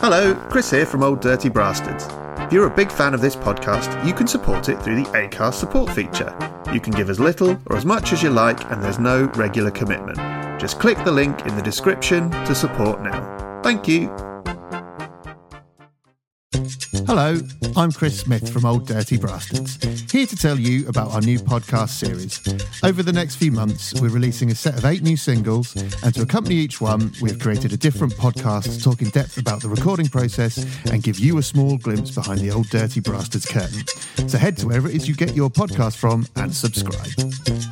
Hello, Chris here from Old Dirty Brasstards. If you're a big fan of this podcast, you can support it through the ACAST support feature. You can give as little or as much as you like, and there's no regular commitment. Just click the link in the description to support now. Thank you. Hello, I'm Chris Smith from Old Dirty Brasstards, here to tell you about our new podcast series. Over the next few months, we're releasing a set of eight new singles, and to accompany each one, we've created a different podcast to talk in depth about the recording process and give you a small glimpse behind the Old Dirty Brasstards curtain. So head to wherever it is you get your podcast from and subscribe.